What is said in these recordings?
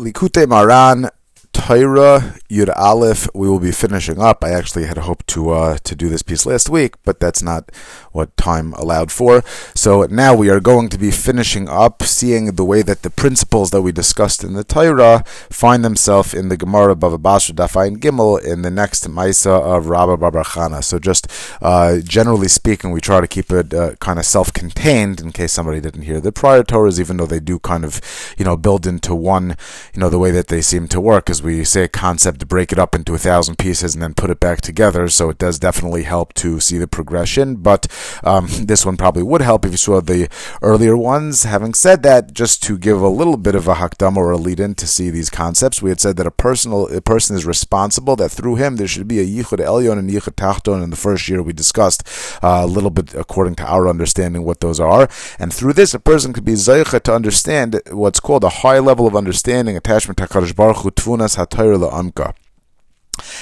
Likutei Moharan Torah Yud Aleph. We will be finishing up. I actually had hoped to uh, to do this piece last week, but that's not what time allowed for. So now we are going to be finishing up, seeing the way that the principles that we discussed in the Torah find themselves in the Gemara Bava Basra Dafayin Gimel in the next Maisa of Rabba bar bar Chana. So just uh, generally speaking, we try to keep it uh, kind of self-contained in case somebody didn't hear the prior Torahs, even though they do kind of you know build into one, you know, the way that they seem to work is we say concept to break it up into a thousand pieces and then put it back together. So it does definitely help to see the progression. But um, this one probably would help if you saw the earlier ones. Having said that, just to give a little bit of a hakdam or a lead in to see these concepts, we had said that a personal a person is responsible. That through him there should be a yichud elyon and yichud tachton. In the first year we discussed uh, a little bit according to our understanding what those are, and through this a person could be zaycha to understand what's called a high level of understanding attachment to Baruch Hu tvunas hatayr la'amka.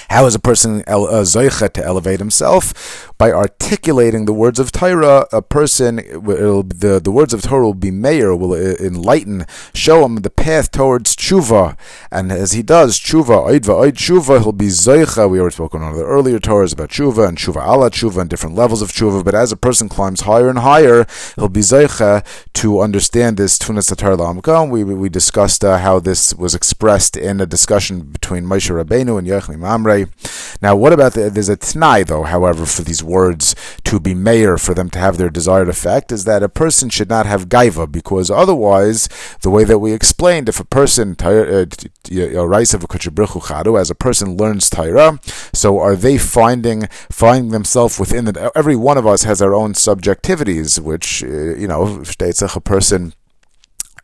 How is a person uh, to elevate himself? By articulating the words of Torah, a person, the, the words of Torah will be mayor, will enlighten, show him the path towards tshuva. And as he does, tshuva, oid va'oid tshuva, he'll be zoicha. We already spoke on one of the earlier Torahs about tshuva and tshuva ala tshuva and different levels of tshuva. But as a person climbs higher and higher, he'll be zoicha to understand this tunas la'amka. We, we discussed uh, how this was expressed in a discussion between Moshe Rabbeinu and Yochanan Mamre. Now, what about the, there's a t'nai though, however, for these words to be mayor, for them to have their desired effect, is that a person should not have gaiva, because otherwise, the way that we explained, if a person, uh, as a person learns Torah, so are they finding finding themselves within it? Every one of us has our own subjectivities, which, uh, you know, states a person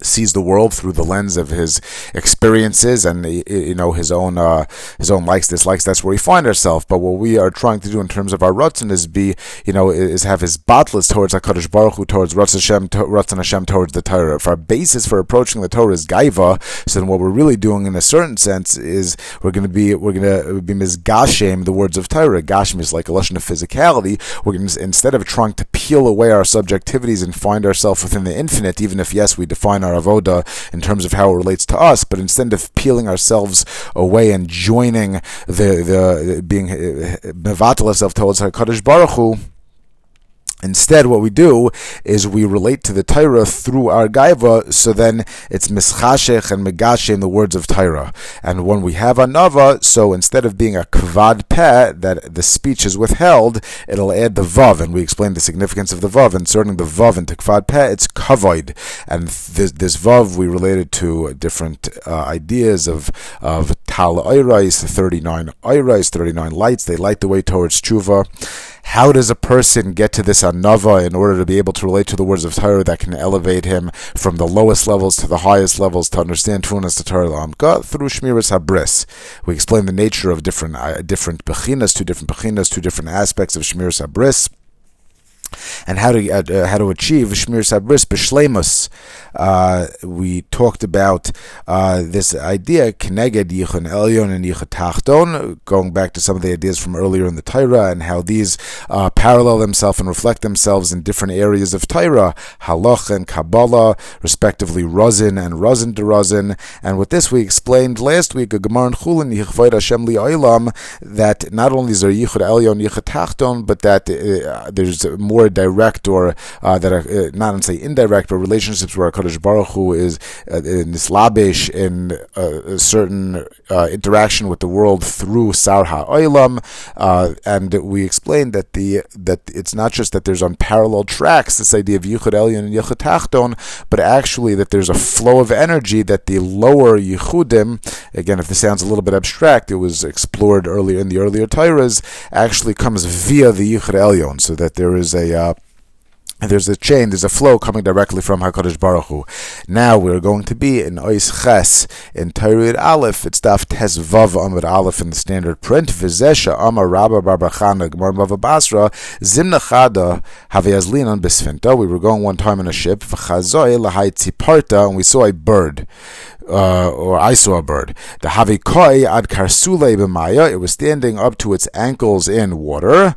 sees the world through the lens of his experiences and you know his own uh, his own likes dislikes. That's where we find ourselves. But what we are trying to do in terms of our rutzin is be you know is have his battles towards Hakadosh Baruch Hu towards Ratzon Hashem Ratzon Hashem towards the Torah. If our basis for approaching the Torah is gaiva so then what we're really doing in a certain sense is we're going to be we're going to be misgashem the words of Torah. Gashem is like a lesson of physicality. We're going to instead of trying to peel away our subjectivities and find ourselves within the infinite even if yes we define our avoda in terms of how it relates to us, but instead of peeling ourselves away and joining the the being eh, eh, eh, mevatel ourselves towards Hakadosh Baruch Hu Instead, what we do is we relate to the Torah through our gaiva, so then it's mischashech and megashe in the words of Torah. And when we have a nava, so instead of being a kvad peh, that the speech is withheld, it'll add the vav, and we explain the significance of the vav. Inserting the vav into kvad peh, it's kavoid. And this, this vav we related to different uh, ideas of, of tal oirais, 39 oirais, 39 lights, they light the way towards tshuva. How does a person get to this anava in order to be able to relate to the words of Torah that can elevate him from the lowest levels to the highest levels to understand Tunas to Torah through Shmiras Habris? We explain the nature of different uh, different bechinas, two different bechinas, two different aspects of Shmiras Habris and how to uh, uh, how to achieve shmir sabris b'shleimus. Uh, we talked about uh, this idea keneged yichun elyon and yichun tachton, going back to some of the ideas from earlier in the Torah and how these uh, parallel themselves and reflect themselves in different areas of Torah, halach and Kabbalah, respectively, Razin and Razin de Razin. And with this, we explained last week a Gemara in Chulin yichvayt Hashem li'olam that not only is there yichud elyon yichud tachton, but that there's more direct or uh, that are uh, not say indirect, but relationships where Hakadosh Baruch Hu is uh, in this labish in uh, a certain uh, interaction with the world through Sar HaOilam, uh, and we explained that the that it's not just that there's unparalleled tracks this idea of Yichud Elyon and Yichud Tachton, but actually that there's a flow of energy that the lower Yichudim, again, if this sounds a little bit abstract, it was explored earlier in the earlier Torahs, actually comes via the Yichud Elyon, so that there is a uh, there's a chain, there's a flow coming directly from Hakadosh Baruch Hu. Now we're going to be in Ois Ches in Tairid Aleph. It's Daf Tes Vav Amud Aleph in the standard print. Vizesha Amar Rabba bar bar Chana Gemar Bava Basra Zimna Chada Haviyazlinan Besfinta. We were going one time in a ship. V'chazoi Lahai Tziparta, and we saw a bird. Uh, or I saw a bird. The Havikoi ad Karsule b'maya. It was standing up to its ankles in water.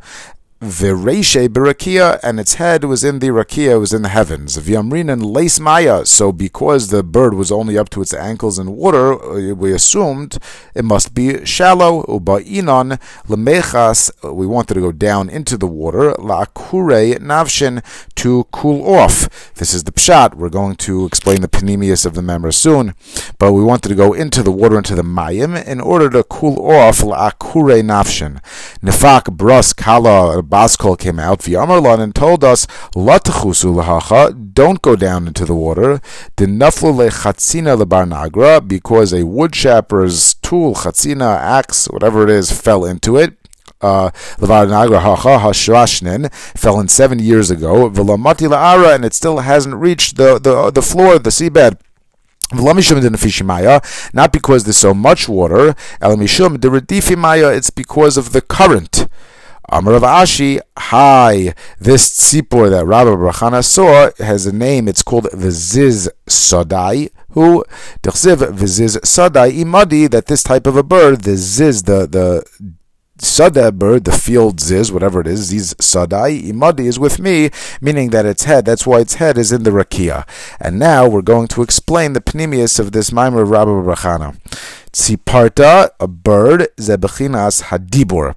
Vereshe berakia, and its head was in the rakia, was in the heavens. Vyamrinan lace maya. So because the bird was only up to its ankles in water, uh, we assumed it must be shallow. Ubainon lemechas. We wanted to go down into the water. Laakure navshin to cool off. This is the pshat. We're going to explain the panemius of the memra soon, but we wanted to go into the water into the mayim in order to cool off. Laakure navshin. Nefak bras kala Baskol came out, V'yamarlan, and told us, Latchusu don't go down into the water, Dinaflu lechatzina lebarnagra, because a wood woodchopper's tool, chatzina, axe, whatever it is, fell into it. Uh, fell in seven years ago, and it still hasn't reached the, the, the floor, the seabed. Not because there's so much water, it's because of the current. Amar of Ashi, hi, this tzipor that Rabbi Brachana saw has a name, it's called the Ziz Sodai, who, Dechsiv Viziz Sodai Imadi, that this type of a bird, the Ziz, the, the Sada bird, the field ziz, whatever it is, ziz sadai, imadi is with me, meaning that its head, that's why its head is in the rakia. And now we're going to explain the panemius of this Maimer of Rabbi Brachana. Tziparta, a bird, zebechinas hadibor.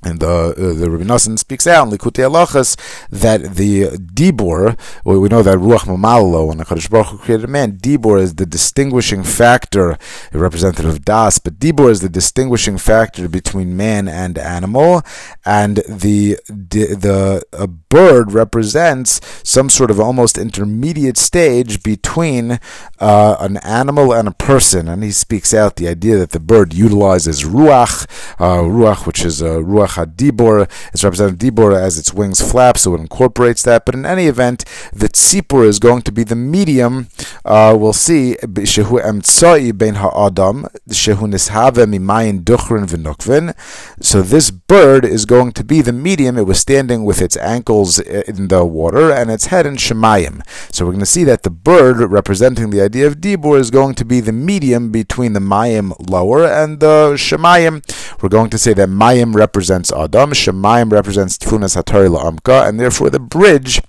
And the uh, the Rabbi Nassim speaks out in Likutei Halachas that the Dibor, well, we know that Ruach Mamalo, when the Kadosh Baruch Hu created man, Dibor is the distinguishing factor, representative of Das, but Dibor is the distinguishing factor between man and animal, and the the a bird represents some sort of almost intermediate stage between uh, an animal and a person, and he speaks out the idea that the bird utilizes Ruach, uh, Ruach, which is a Ruach Dibor. It's represented Dibor as its wings flap, so it incorporates that. But in any event, the Tzipur is going to be the medium. Uh, we'll see. Shehu emtsoi ha'adam, shehu nishave mimayin duchrin v'nukvin. So this bird is going to be the medium. It was standing with its ankles in the water and its head in Shemayim. So we're going to see that the bird representing the idea of Dibor is going to be the medium between the Mayim lower and the Shemayim. We're going to say that Mayim represents Adam, Shemayim represents Tfunas Hatari La'amka, and therefore the bridge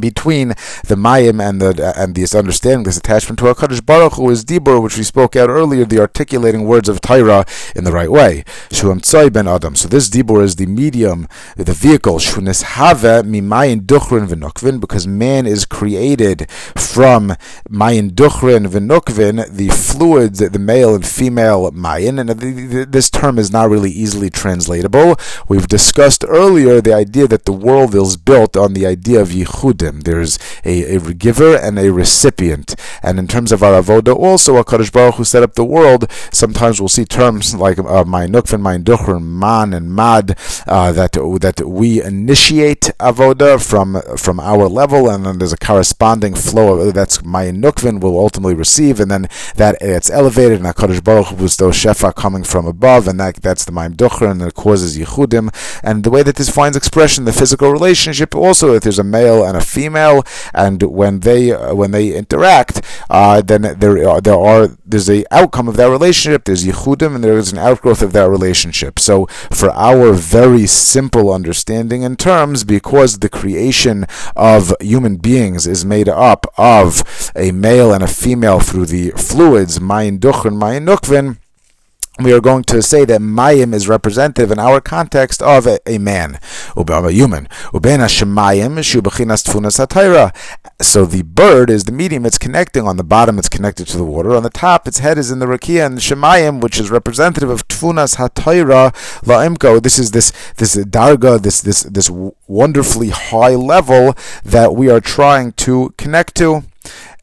between the Mayim and the and this understanding, this attachment to Hakadosh Baruch Hu is Dibur, which we spoke out earlier, the articulating words of Torah in the right way. Shuam Tzai ben Adam. So this Dibur is the medium, the vehicle. Shunis Have mimayin duchrin v'nukvin, because man is created from mayin duchrin v'nukvin, the fluids, the male and female mayin, and this term is not really easily translatable. We've discussed earlier the idea that the world is built on the idea of yichud there's a, a giver and a recipient. And in terms of our avoda, also a Kadosh Baruch Hu set up the world. Sometimes we'll see terms like uh, my nukvin, my duchur, man, and mad uh, that that we initiate avoda from from our level, and then there's a corresponding flow of that's my nukvin will ultimately receive, and then that it's elevated, and Kadosh Baruch Hu those shefa coming from above, and that that's the ma'im duchur, and it causes yichudim. And the way that this finds expression, the physical relationship, also if there's a male and a female, and when they uh, when they interact, uh, then there are, there are there's a outcome of that relationship. There's yichudim, and there is an outgrowth of that relationship. So for our very simple understanding in terms, because the creation of human beings is made up of a male and a female through the fluids, mayin duchrin, mayin nukvin we are going to say that Mayim is representative in our context of a, a man, a human. So the bird is the medium it's connecting. On the bottom, it's connected to the water. On the top, its head is in the rakia, and Shemayim, which is representative of Tfunas Hatayra La'imko. This is this this darga, this this this wonderfully high level that we are trying to connect to.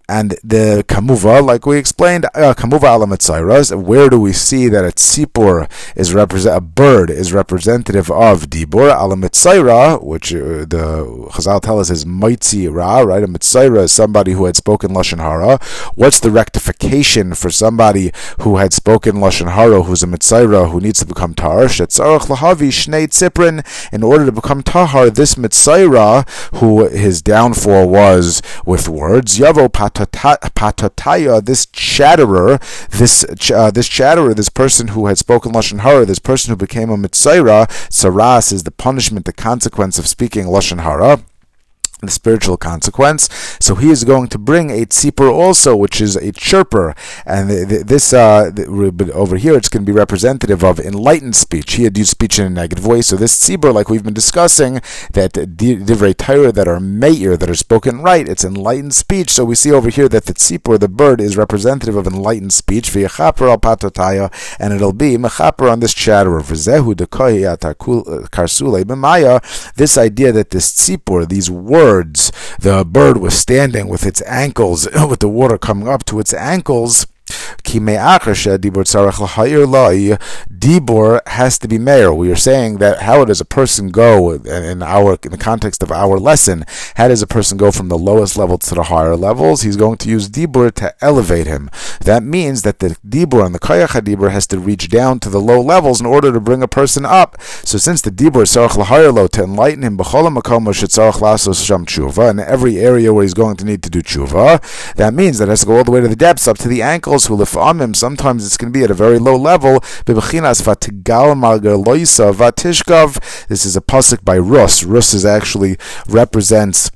And the kamuva, like we explained, uh, kamuva ala where do we see that a tzipor is represent a bird is representative of dibur ala which uh, the Chazal tell us is mitzi ra, right? A mitzaira is somebody who had spoken lashon hara. What's the rectification for somebody who had spoken lashon hara, who's a mitzaira who needs to become tar? Shetzarach lahavi shnei tziprin. In order to become tahar, this mitzaira, who his downfall was with words, yavo pat patotaya, this chatterer, this uh, this chatterer, this person who had spoken lashon hara, this person who became a mitzayra, saras is the punishment, the consequence of speaking lashon hara the spiritual consequence. So he is going to bring a tzipor also, which is a chirper, and this uh, over here it's going to be representative of enlightened speech. He had used speech in a negative way, so this tzibur, like we've been discussing, that divrei Torah that are meir, that are spoken right, it's enlightened speech. So we see over here that the tzipor, the bird, is representative of enlightened speech. Al patotaya, and it'll be mechaper on this chatterer. V'zehu dekohi karsule b'maya. This idea that this tzipor, these words birds. The bird was standing with its ankles, with the water coming up to its ankles Dibor has to be mayor. We are saying that how does a person go in our in the context of our lesson? How does a person go from the lowest level to the higher levels? He's going to use Dibor to elevate him. That means that the Dibor and the Kayach Dibor has to reach down to the low levels in order to bring a person up. So since the Dibor is to enlighten him in every area where he's going to need to do tshuva, that means that has to go all the way to the depths up to the ankles who lefamim. Sometimes it's going to be at a very low level. This is a pasuk by Rus. Rus is actually represents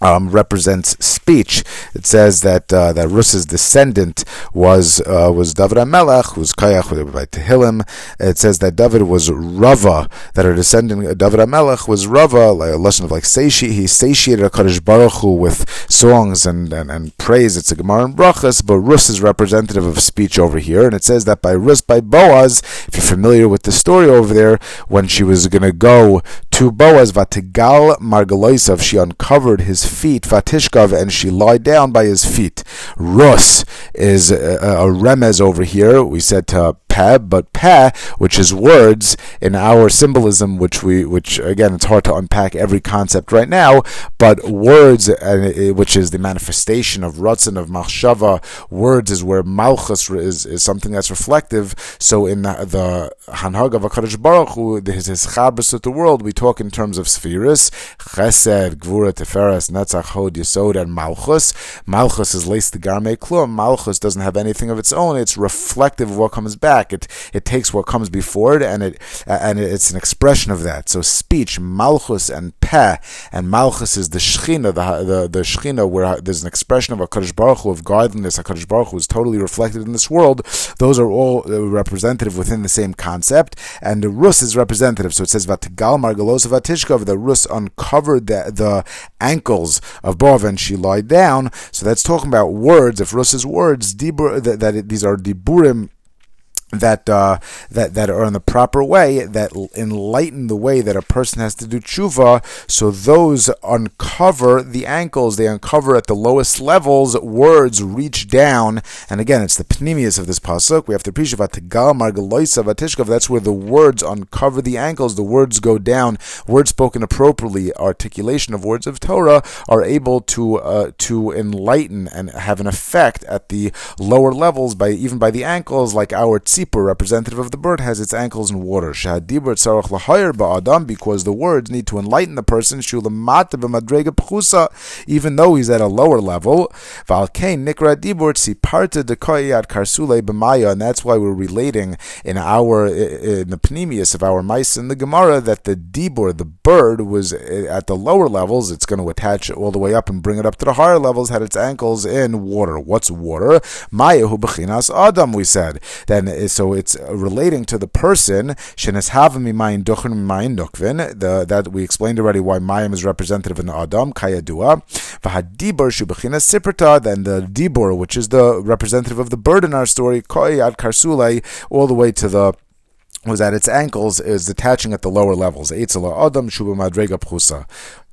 um, represents speech. It says that uh, that Rus's descendant was uh, was David Amelech, who's Kayach by Tehillim. It says that David was Rava, that her descendant David Amelech was Rava, like a lesson of like sati- he satiated Hakadosh Baruch Hu with songs and, and, and praise. It's a Gemara and Brachas, but Rus is representative of speech over here, and it says that by Rus by Boaz. If you're familiar with the story over there, when she was going to go to Boaz, Vatigal Margaloisav, she uncovered his feet, Fatishkav, and she lied down by his feet. Rus is a, a remez over here. We said to peh, but peh, which is words in our symbolism, which we, which again, it's hard to unpack every concept right now, but words, which is the manifestation of Ratzin, of Machshava, words is where Malchus is, is something that's reflective. So in the, the Hanhag of HaKadosh Baruch Hu, his, Chabris of the world, we talk in terms of spheres, Chesed, Gvura, Teferes, Netzach, Hod, Yesod, and Malchus. Malchus is laced the Garme Klum. Malchus doesn't have anything of its own. It's reflective of what comes back back. It it takes what comes before it and it and it's an expression of that. So speech, malchus and peh, and malchus is the shechina, the the, the shechina where there's an expression of a Kaddish Baruch Hu, of godliness. Kaddish Baruch Hu is totally reflected in this world. Those are all uh, representative within the same concept, and the rus is representative. So it says vatigal margalos vatishkov. The rus uncovered the the ankles of Boav and she lied down. So that's talking about words. If rus is words, dibur, that, that it, these are diburim that uh, that that are in the proper way that enlighten the way that a person has to do tshuva. So those uncover the ankles. They uncover at the lowest levels. Words reach down, and again, it's the pnimius of this pasuk. We have to appreciate vatishkav. That's where the words uncover the ankles. The words go down. Words spoken appropriately, articulation of words of Torah, are able to uh, to enlighten and have an effect at the lower levels by even by the ankles, like our tzipur, representative of the bird, has its ankles in water. Shahadibur tzarach lahayir ba'adam, because the words need to enlighten the person, shulamata b'madrega pchusa, even though he's at a lower level. Valkein nikra dibur tziparta dekoyat karsule b'maya, and that's why we're relating in our, in the panemius of our mice in the Gemara, that the dibur, the bird, was eh, at the lower levels, it's going to attach all the way up and bring it up to the higher levels, had its ankles in water. What's water? Maya hu adam, we said. Then so it's uh, relating to the person. The that we explained already why Mayim is representative in the Adam Kayadua. V'hadibur shubachina siprata. Then the dibur, which is the representative of the bird in our story, koyad karsule, all the way to the was at its ankles is attaching at the lower levels. Eitzela Adam Shuba Madrega.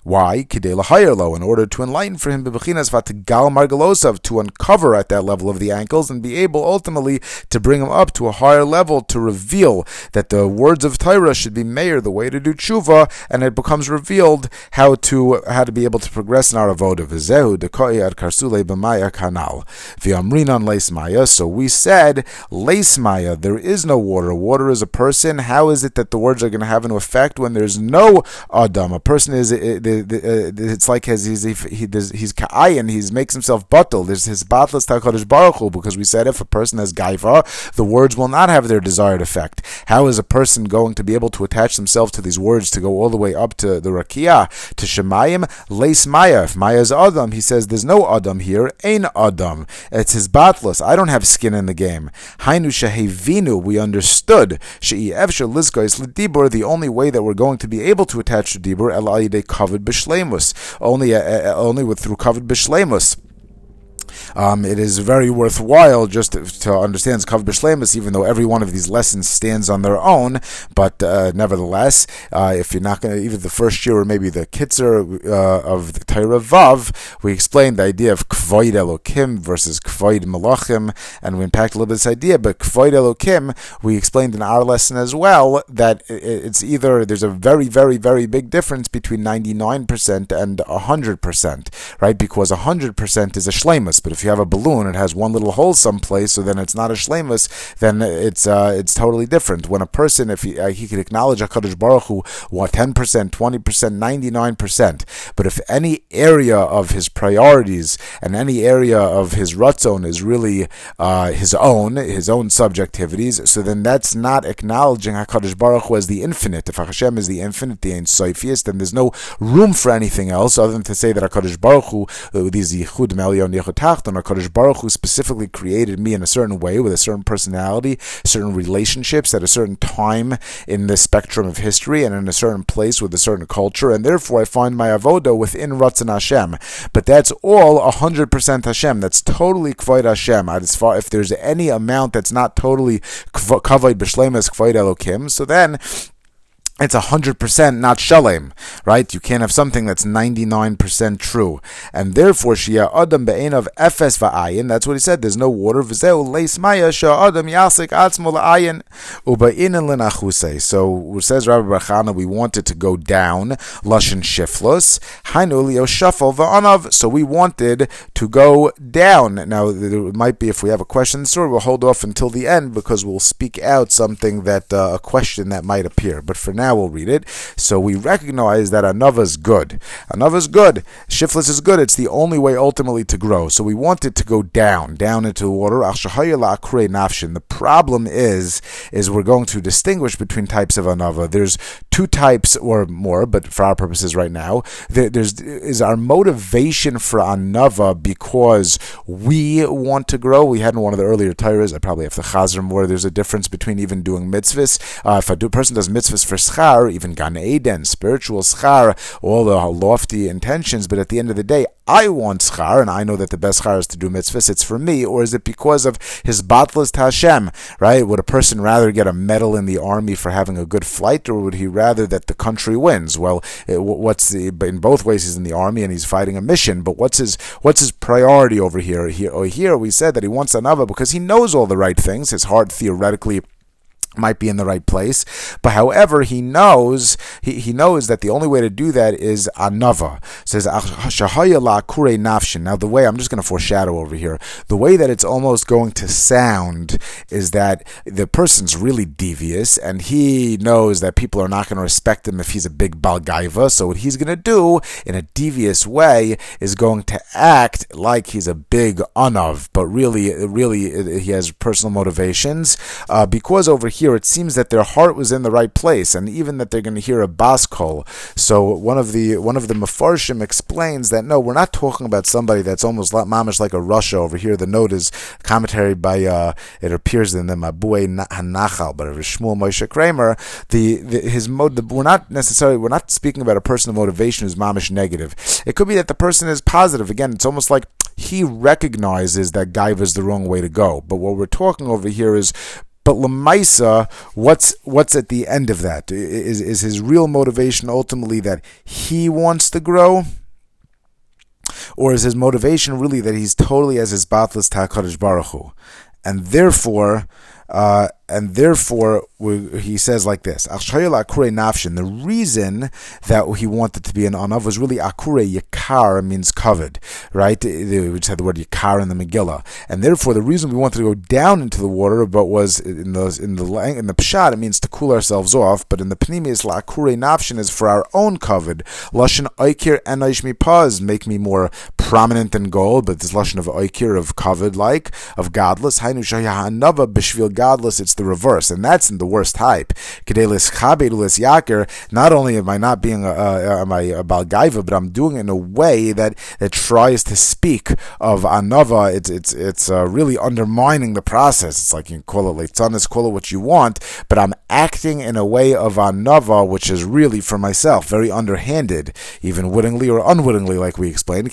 Why? Kidela higher low in order to enlighten for him bebechinas vatigal margalosav to uncover at that level of the ankles and be able ultimately to bring him up to a higher level to reveal that the words of Torah should be mayor, the way to do tshuva, and it becomes revealed how to how to be able to progress in our avoda. V'zehu dekoi ad karsule b'maya kanal v'amrinan leismaya. So we said leismaya. There is no water. Water is a person. How is it that the words are going to have an effect when there's no adam? A person is eh, the, uh, it's like his, he's he, he's ka'ayin, he makes himself bottle. There's his batlas takadish baruch Hu, because we said if a person has gaiva, the words will not have their desired effect. How is a person going to be able to attach themselves to these words to go all the way up to the rakia to shemayim leis maya? If maya is adam, he says there's no adam here. Ain adam. It's his batlas. I don't have skin in the game. Hainu shehevinu. We understood she'iev shelizkais ledibur. The only way that we're going to be able to attach to dibur elayide covered b'shleimus. Only uh, uh, only with through covered b'shleimus um, it is very worthwhile just to, to understand Kav B'Shlemus, even though every one of these lessons stands on their own. But uh, nevertheless, uh, if you're not going to, either the first year or maybe the Kitzer uh, of the Torah Vav, we explained the idea of Kvoid Elokim versus Kvoid Malachim, and we unpacked a little bit this idea. But Kvoid Elokim, we explained in our lesson as well that it's either, there's a very, very, very big difference between 99% and 100%, right? Because 100% is a Shlemus, but if you have a balloon, it has one little hole someplace, so then it's not a shlemus, then it's uh, it's totally different. When a person, if he, uh, he could acknowledge Hakadosh Baruch Hu, what ten percent, twenty percent, ninety nine percent, but if any area of his priorities and any area of his rutzon is really uh, his own, his own subjectivities, so then that's not acknowledging Hakadosh Baruch Hu as the infinite. If Hashem is the infinite, the Ein Sofiest, then there's no room for anything else other than to say that Hakadosh Baruch Hu, uh, these Yichud Melion Yichud Tachton, HaKadosh Baruch Hu specifically created me in a certain way with a certain personality, certain relationships at a certain time in the spectrum of history and in a certain place with a certain culture, and therefore I find my avoda within Ratzon Hashem. But that's all 100% Hashem. That's totally Kvoid Hashem. As far if there's any amount that's not totally Kvoid B'Shleim Kvoid Elokim, so then it's 100% not shalem, right? You can't have something that's 99% true. And therefore, Shia Adam Be'enav Efes Va'ayin, that's what he said, there's no water. V'zeu Leis Maya Shia Adam Yasik Atzmo La'ayin Uba'inin L'nachusei. So, says Rabbi Barchana, we wanted to go down, Lushan Shiflus, Hainu Leo Shafal Va'anav. So we wanted to go down. Now, it might be, if we have a question the we'll hold off until the end because we'll speak out something that, uh, a question that might appear. But for now, now we'll read it. So we recognize that anava is good. Anava is good. Shiflus is good. It's the only way ultimately to grow. So we want it to go down, down into the water. The problem is, is we're going to distinguish between types of anava. There's two types or more, but for our purposes right now, there's is our motivation for anava because we want to grow. We had in one of the earlier Torahs, I probably have to chazer more. There's a difference between even doing mitzvahs. Uh, if a person does mitzvahs for schar, even Gan Eden, spiritual schar, all the lofty intentions, but at the end of the day, I want schar, and I know that the best schar is to do mitzvahs, it's for me, or is it because of his batlas Hashem, right? Would a person rather get a medal in the army for having a good flight, or would he rather that the country wins? Well, it, what's the, in both ways he's in the army and he's fighting a mission, but what's his, what's his priority over here? Here, over oh, here we said that he wants anava because he knows all the right things, his heart theoretically might be in the right place. But however, he knows he, he knows that the only way to do that is anava. Says kure nafshin. Now the way I'm just going to foreshadow over here, the way that it's almost going to sound is that the person's really devious and he knows that people are not going to respect him if he's a big balgaiva. So what he's going to do in a devious way is going to act like he's a big anav, but really, really he has personal motivations uh, because over here here, it seems that their heart was in the right place, and even that they're going to hear a bas kol. So one of the one of the mafarshim explains that no, we're not talking about somebody that's almost like mamish like a Russia over here. The note is commentary by uh, it appears in the Mabue Hanachal, but Shmuel Moshe Kramer. The, the his mode. The, we're not necessarily we're not speaking about a person of motivation who's mamish negative. It could be that the person is positive. Again, it's almost like he recognizes that gaiva is the wrong way to go. But what we're talking over here is but Lamaisa, what's what's at the end of that? Is is his real motivation ultimately that he wants to grow? Or is his motivation really that he's totally as his Batlas Takadish Baruch Hu? And therefore, Uh, and therefore we, he says like this: The reason that he wanted to be an anav was really akure yakar means covered, right? We just had the word yakar in the Megillah, and therefore the reason we wanted to go down into the water, but was in the in the in the pshat it means to cool ourselves off, but in the pnimis lakure nafshin is for our own covered. Lashon oikir and mi paz make me more prominent in gold, but this lashon of oikir of covered like of godless. Hainu shayahanava b'shvil godless. It's the reverse, and that's in the worst type. Kedelis chabedulis yaker. Not only am I not being a, a, am I a balgaiva, but I'm doing it in a way that that tries to speak of anava. It's it's it's uh, really undermining the process. It's like you can call it leitzanis, call it what you want, but I'm acting in a way of anava, which is really for myself, very underhanded, even wittingly or unwittingly, like we explained.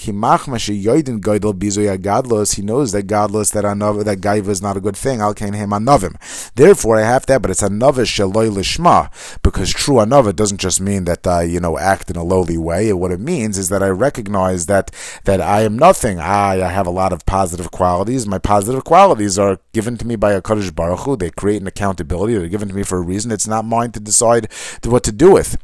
He knows that godless, that anava, that gaiva is not a good thing. Al kain him anavim. Therefore, I have that, but it's anava shaloi lishma, because true anava doesn't just mean that I, you know, act in a lowly way. What it means is that I recognize that that I am nothing. I, I have a lot of positive qualities. My positive qualities are given to me by a Kaddish Baruch Hu. They create an accountability. They're given to me for a reason. It's not mine to decide what to do with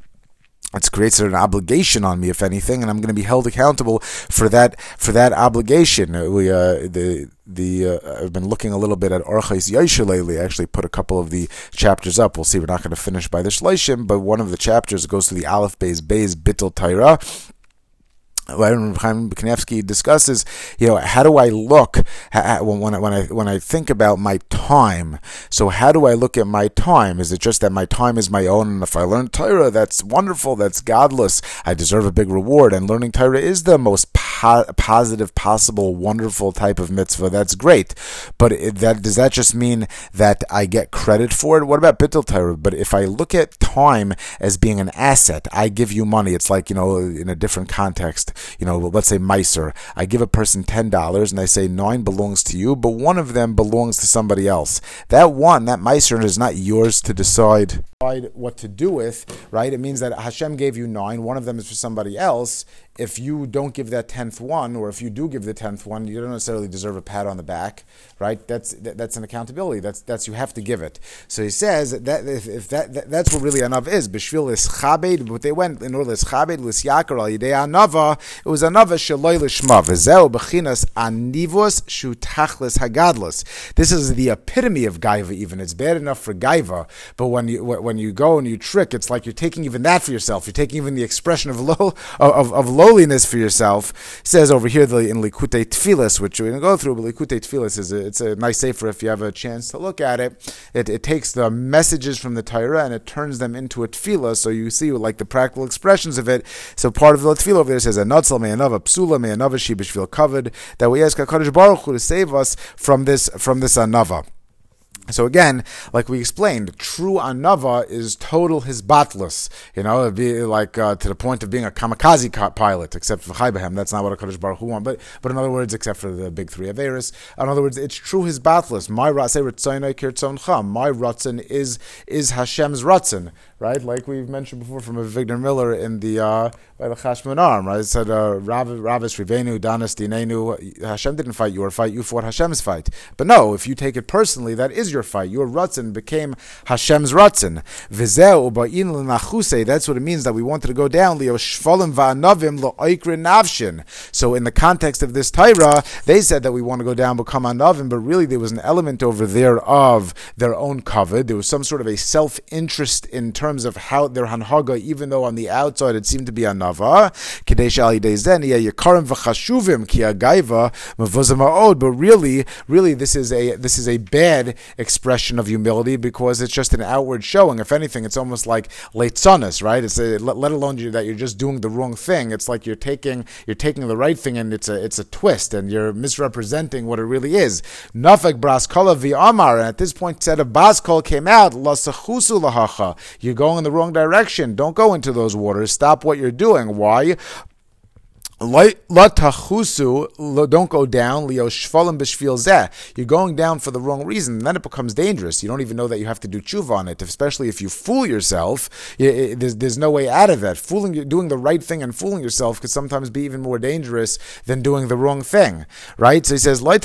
it creates an obligation on me, if anything, and I'm going to be held accountable for that for that obligation. We uh, the the uh, I've been looking a little bit at Orchais Yaisha lately. I actually put a couple of the chapters up. We'll see. We're not going to finish by the Shleishim, but one of the chapters goes to the Aleph Beis Beis Bittel Taira Chaim Kanevsky discusses, you know, how do I look at, when I, when I when I think about my time? So how do I look at my time? Is it just that my time is my own, and if I learn Torah, that's wonderful, that's godless, I deserve a big reward, and learning Torah is the most po- positive possible, wonderful type of mitzvah. That's great, but it, that does that just mean that I get credit for it? What about bittul Torah? But if I look at time as being an asset, I give you money. It's like you know, in a different context you know, let's say Meiser. I give a person $10 and I say nine belongs to you, but one of them belongs to somebody else. That one, that Meiser is not yours to decide what to do with, right? It means that Hashem gave you nine, one of them is for somebody else if you don't give that tenth one, or if you do give the tenth one, you don't necessarily deserve a pat on the back, right? That's that, that's an accountability. That's that's you have to give it. So he says that if, if that, that, that's what really anav is. Bishvil is chabed, but they went in order chabed lisyakar al yidei anava. It was anava shaloi lishma v'zeu bechinas anivos shutachlis hagadlos. This is the epitome of gaiva. Even it's bad enough for gaiva, but when you when you go and you trick, it's like you're taking even that for yourself. You're taking even the expression of low of of lowliness for yourself. It says over here the in Likutei Tfilis, which we're to go through, but Likutei Tfilis is a, it's a nice sefer if you have a chance to look at it. It, it takes the messages from the Torah and it turns them into a tefillah, so you see like the practical expressions of it. So part of the tefillah over there says, "Anatzal me'anava psula me'anava shibishvil covered." That we ask Hakadosh Baruch Hu to save us from this from this anava. So again, like we explained, true anava is total hisbatlus. You know, it'd be like uh, to the point of being a kamikaze pilot, except for Chaybahem. That's not what a Kaddish Baruch Hu want. But but in other words, except for the big three Averis. In other words, it's true hisbatlus. My ratzon My ratzon is is Hashem's ratzon right? Like we've mentioned before from Avigdor Miller in the uh, by the Chashmonarim, right? It said uh, Ravis Rivenu Danas Dinenu. Hashem didn't fight your fight; you fought Hashem's fight. But no, if you take it personally, that is your fight. Your Ratzin became Hashem's Ratzin. Vizeu ba'in l'nachuse. That's what it means that we wanted to go down. Leo va'anavim lo'oikrin navshin. So in the context of this Torah, they said that we want to go down become anavim, but really there was an element over there of their own covet. There was some sort of a self interest in terms terms of how their hanhaga, even though on the outside it seemed to be anava, but really, really this is a this is a bad expression of humility because it's just an outward showing. If anything, it's almost like leitzanis, right? It's a, let, alone that you're just doing the wrong thing. It's like you're taking you're taking the right thing and it's a it's a twist and you're misrepresenting what it really is. Nafek braskola vi amar, and at this point, said a baskol came out lasachusu lahacha. You're going in the wrong direction. Don't go into those waters. Stop what you're doing. Why? Don't go down. Leo. You're going down for the wrong reason, then it becomes dangerous. You don't even know that you have to do tshuva on it, especially if you fool yourself. There's, there's no way out of that. Fooling, doing the right thing and fooling yourself could sometimes be even more dangerous than doing the wrong thing, right? So he says, leo.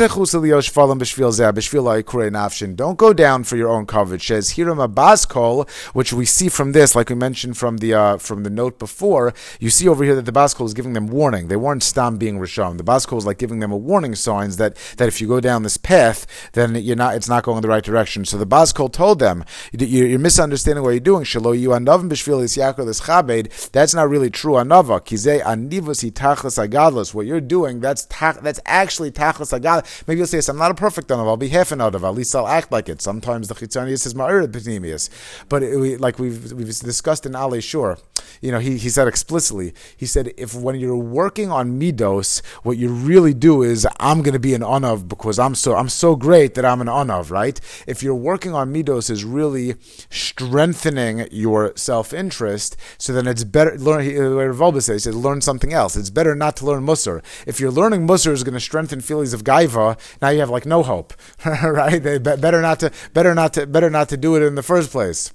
Don't go down for your own coverage. Says hiram baskol, which we see from this, like we mentioned from the uh, from the note before. You see over here that the baskol is giving them warning warning. They weren't stam being rishon. The Basko was like giving them a warning signs that, that if you go down this path, then you're not it's not going in the right direction. So the Basko told them, you're misunderstanding what you're doing. Shalo you anavim b'shvil is chabed. That's not really true anava. Kizei anivus tachlas agadlos. What you're doing, that's that's actually tachlas agadlos. Maybe you'll say, I'm not a perfect anav. I'll be half an anav. At least I'll act like it. Sometimes the chitzanius is ma'ir pneumius. But it, like we've we've discussed in Alei Shur, you know, he, he said explicitly, he said, if when you're working on midos, what you really do is, I'm going to be an onav because I'm so, I'm so great that I'm an onav, right? If you're working on midos is really strengthening your self-interest, so then it's better, learn, uh, Rav says, he says, learn something else. It's better not to learn musar. If you're learning musar is going to strengthen feelings of gaiva, now you have like no hope, right? better not to, better not to, better not to do it in the first place.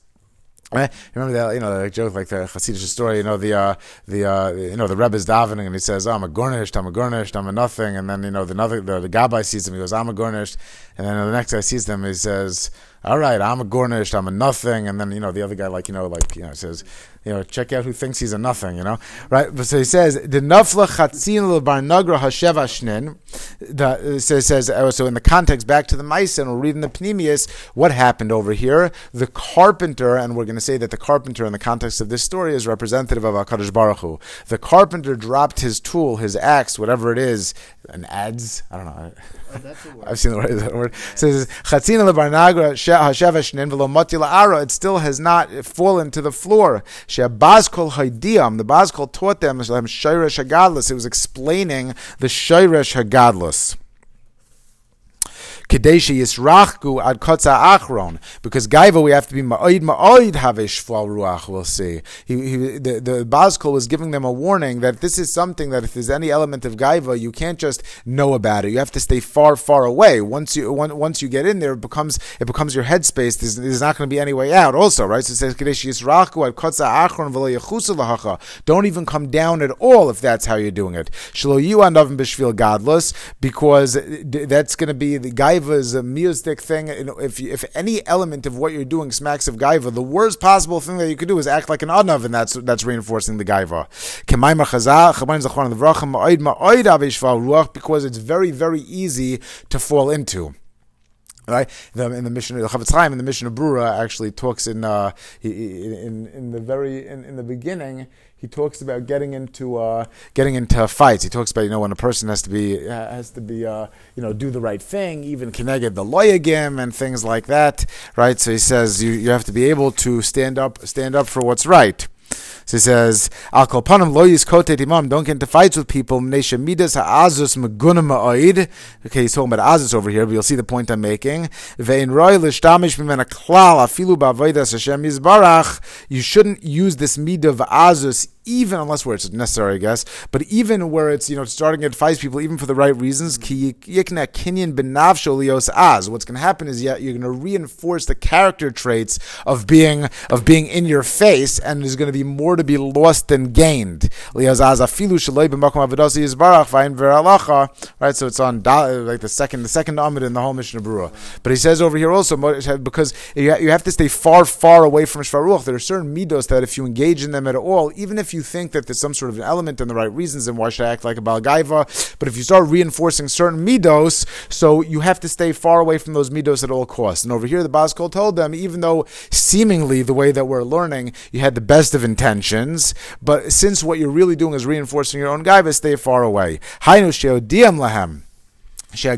Eh, remember that you know the joke like the Hasidic story. You know the uh, the uh, you know the Rebbe is davening and he says, oh, "I'm a gornished, I'm a gornished, I'm a nothing." And then you know the another the, the Gabbai sees him. He goes, "I'm a gornished," and then the next guy sees them. He says, "All right, I'm a gornished, I'm a nothing." And then you know the other guy like you know like you know says, you know, check out who thinks he's a nothing, you know, right? But so he says the nafla chatzin bar nagra hashevashnin. The says says oh, so in the context back to the mice and we're reading the pneumius. What happened over here? The carpenter, and we're going to say that the carpenter in the context of this story is representative of Hakadosh Baruch Hu. The carpenter dropped his tool, his axe, whatever it is, an adze. I don't know. I've seen the word. That word it says chatzina lebarnagra hashevashnin velo mati la'ara. It still has not fallen to the floor. She'abazkol haidiyam. The Bazkol taught them shayresh hagadlus. It was explaining the shayresh hagadlus. Kadeshi Yisrachku ad Kotza Achron. Because Gaiva, we have to be Ma'oid Ma'oid Havish Fal Ruach, we'll see. He, he, the, the Bazkol was giving them a warning that this is something that if there's any element of Gaiva, you can't just know about it. You have to stay far, far away. Once you once you get in there, it becomes it becomes your headspace. There's, there's not going to be any way out. Also, right? So it says Kadeshi Yisrachku ad Kotza Achron Don't even come down at all if that's how you're doing it. Shlo Yu Anavim Bishvil Godless, because that's going to be the guy gaiva is a music thing. You know, if if any element of what you're doing smacks of gaiva, the worst possible thing that you could do is act like an anav, and that's that's reinforcing the gaiva. Because it's very very easy to fall into. Right, in the mission, the Chofetz Chaim in the Mishnah Berurah actually talks in uh, in in the very in, in the beginning he talks about getting into uh, getting into fights. He talks about you know when a person has to be has to be uh, you know do the right thing, even connected the lawyer game and things like that, right? So he says you, you have to be able to stand up stand up for what's right. So he says, Al kolpanim lo imam, don't get into fights with people. Nesha midas ha'azus megunim ma'oid. Okay, he's talking about azus over here, but you'll see the point I'm making. Ve'in roi l'shtamish mimena klal afilu ba'avoidas Hashem yizbarach. You shouldn't use this midah of azus even unless where it's necessary, I guess, but even where it's you know starting to advise people, even for the right reasons, as what's going to happen is yeah, you're going to reinforce the character traits of being of being in your face, and there's going to be more to be lost than gained. Right, so it's on like the second the second amid in the whole Mishnah Berurah. But he says over here also because you have to stay far far away from Shvaruch. There are certain midos that if you engage in them at all, even if you you think that there's some sort of an element and the right reasons, and why should I act like a Balgaiva? But if you start reinforcing certain midos, so you have to stay far away from those midos at all costs. And over here, the Baskol told them, even though seemingly the way that we're learning, you had the best of intentions, but since what you're really doing is reinforcing your own gaiva, stay far away. Hainu sheodiam lahem. A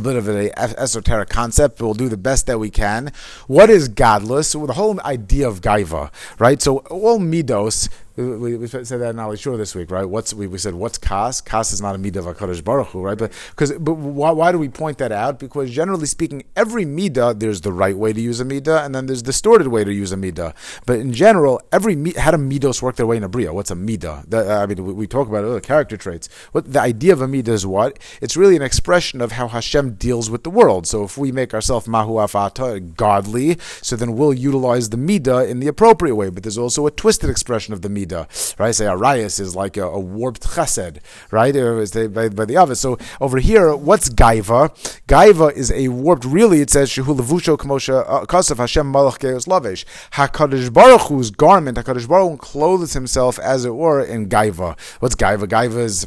bit of an esoteric concept, but we'll do the best that we can. What is godless? Well, the whole idea of gaiva, right? So all midos we, we said that in Alei Shur this week, right? What's we, we said what's kas? Kas is not a midah of Hakadosh Baruch Hu, right? But because but why, why do we point that out? Because generally speaking, every midah there's the right way to use a midah, and then there's distorted way to use a midah. But in general, every how do midos work their way in a bria? What's a midah? I mean, we, we talk about oh, character traits. What the idea of a midah is what? It's really an expression of how Hashem deals with the world. So if we make ourselves mahu afata godly, so then we'll utilize the midah in the appropriate way. But there's also a twisted expression of the midah right? Say Arias is like a, a warped chesed, right? By, by, the other. So over here, what's gaiva? Gaiva is a warped. Really, it says shehu levusho kamosha uh, kasaf Hashem malach geos lavesh. Hakadosh Baruch Hu's garment. Hakadosh Baruch clothes himself as it were in gaiva. What's gaiva? Gaiva is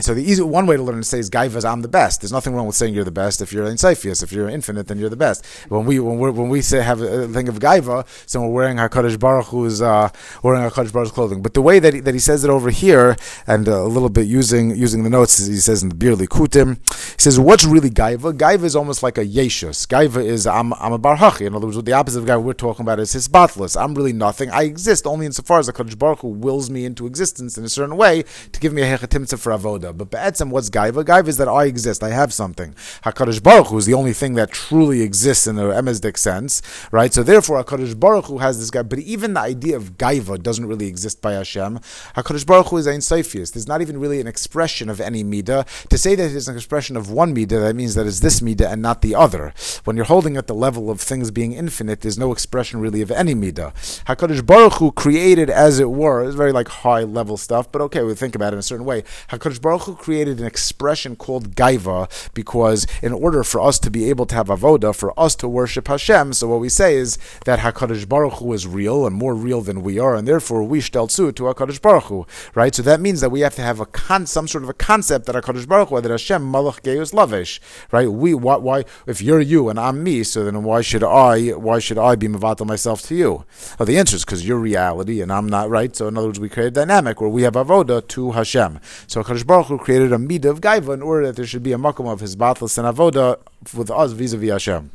so the easy one way to learn to say is Gaivas, I'm the best. There's nothing wrong with saying you're the best. If you're Encyphius, if you're infinite, then you're the best. When we when we when we say have a thing of Gaiva, so we're wearing Hakadosh Baruch Hu's uh, wearing Hakadosh Baruch's clothing. But the way that he, that he says it over here, and a little bit using using the notes, he says in the Bir Likutim, he says what's really Gaiva? Gaiva is almost like a Yeshus. Gaiva is I'm I'm a Barhachi. In other words, the opposite of Gaiva we're talking about is Hisbatlus. I'm really nothing. I exist only insofar as Hakadosh Baruch Hu wills me into existence in a certain way to give me a hechatimtza for avoda. But Be'etzem, what's gaiva? Gaiva is that I exist, I have something. Hakadosh Baruch Hu is the only thing that truly exists in the emesdik sense, right? So therefore, Hakadosh Baruch Hu has this guy. But even the idea of gaiva doesn't really exist by Hashem. Hakadosh Baruch Hu is ein Sophius. There's not even really an expression of any midah. To say that it is an expression of one midah, that means that it's this midah and not the other. When you're holding at the level of things being infinite, there's no expression really of any midah. Hakadosh Baruch Hu created, as it were, it's very like high level stuff. But okay, we think about it in a certain way. Hakadosh Baruch Hu created an expression called gaiva because in order for us to be able to have avoda, for us to worship Hashem, so what we say is that Hakadosh Baruch Hu is real and more real than we are, and therefore we shtelzu to Hakadosh Baruch Hu, right? So that means that we have to have a con- some sort of a concept that Hakadosh Baruch Hu, that Hashem Malach Geus Lavesh, right? We why, why if you're you and I'm me, so then why should I why should I be mavatal myself to you? Well, the answer is because you're reality and I'm not, right? So in other words, we create a dynamic where we have avoda to Hashem. So Hakadosh Baruch Hu created a midah of gaiva in order that there should be a makom of his battles and avoda with us vis-a-vis Hashem.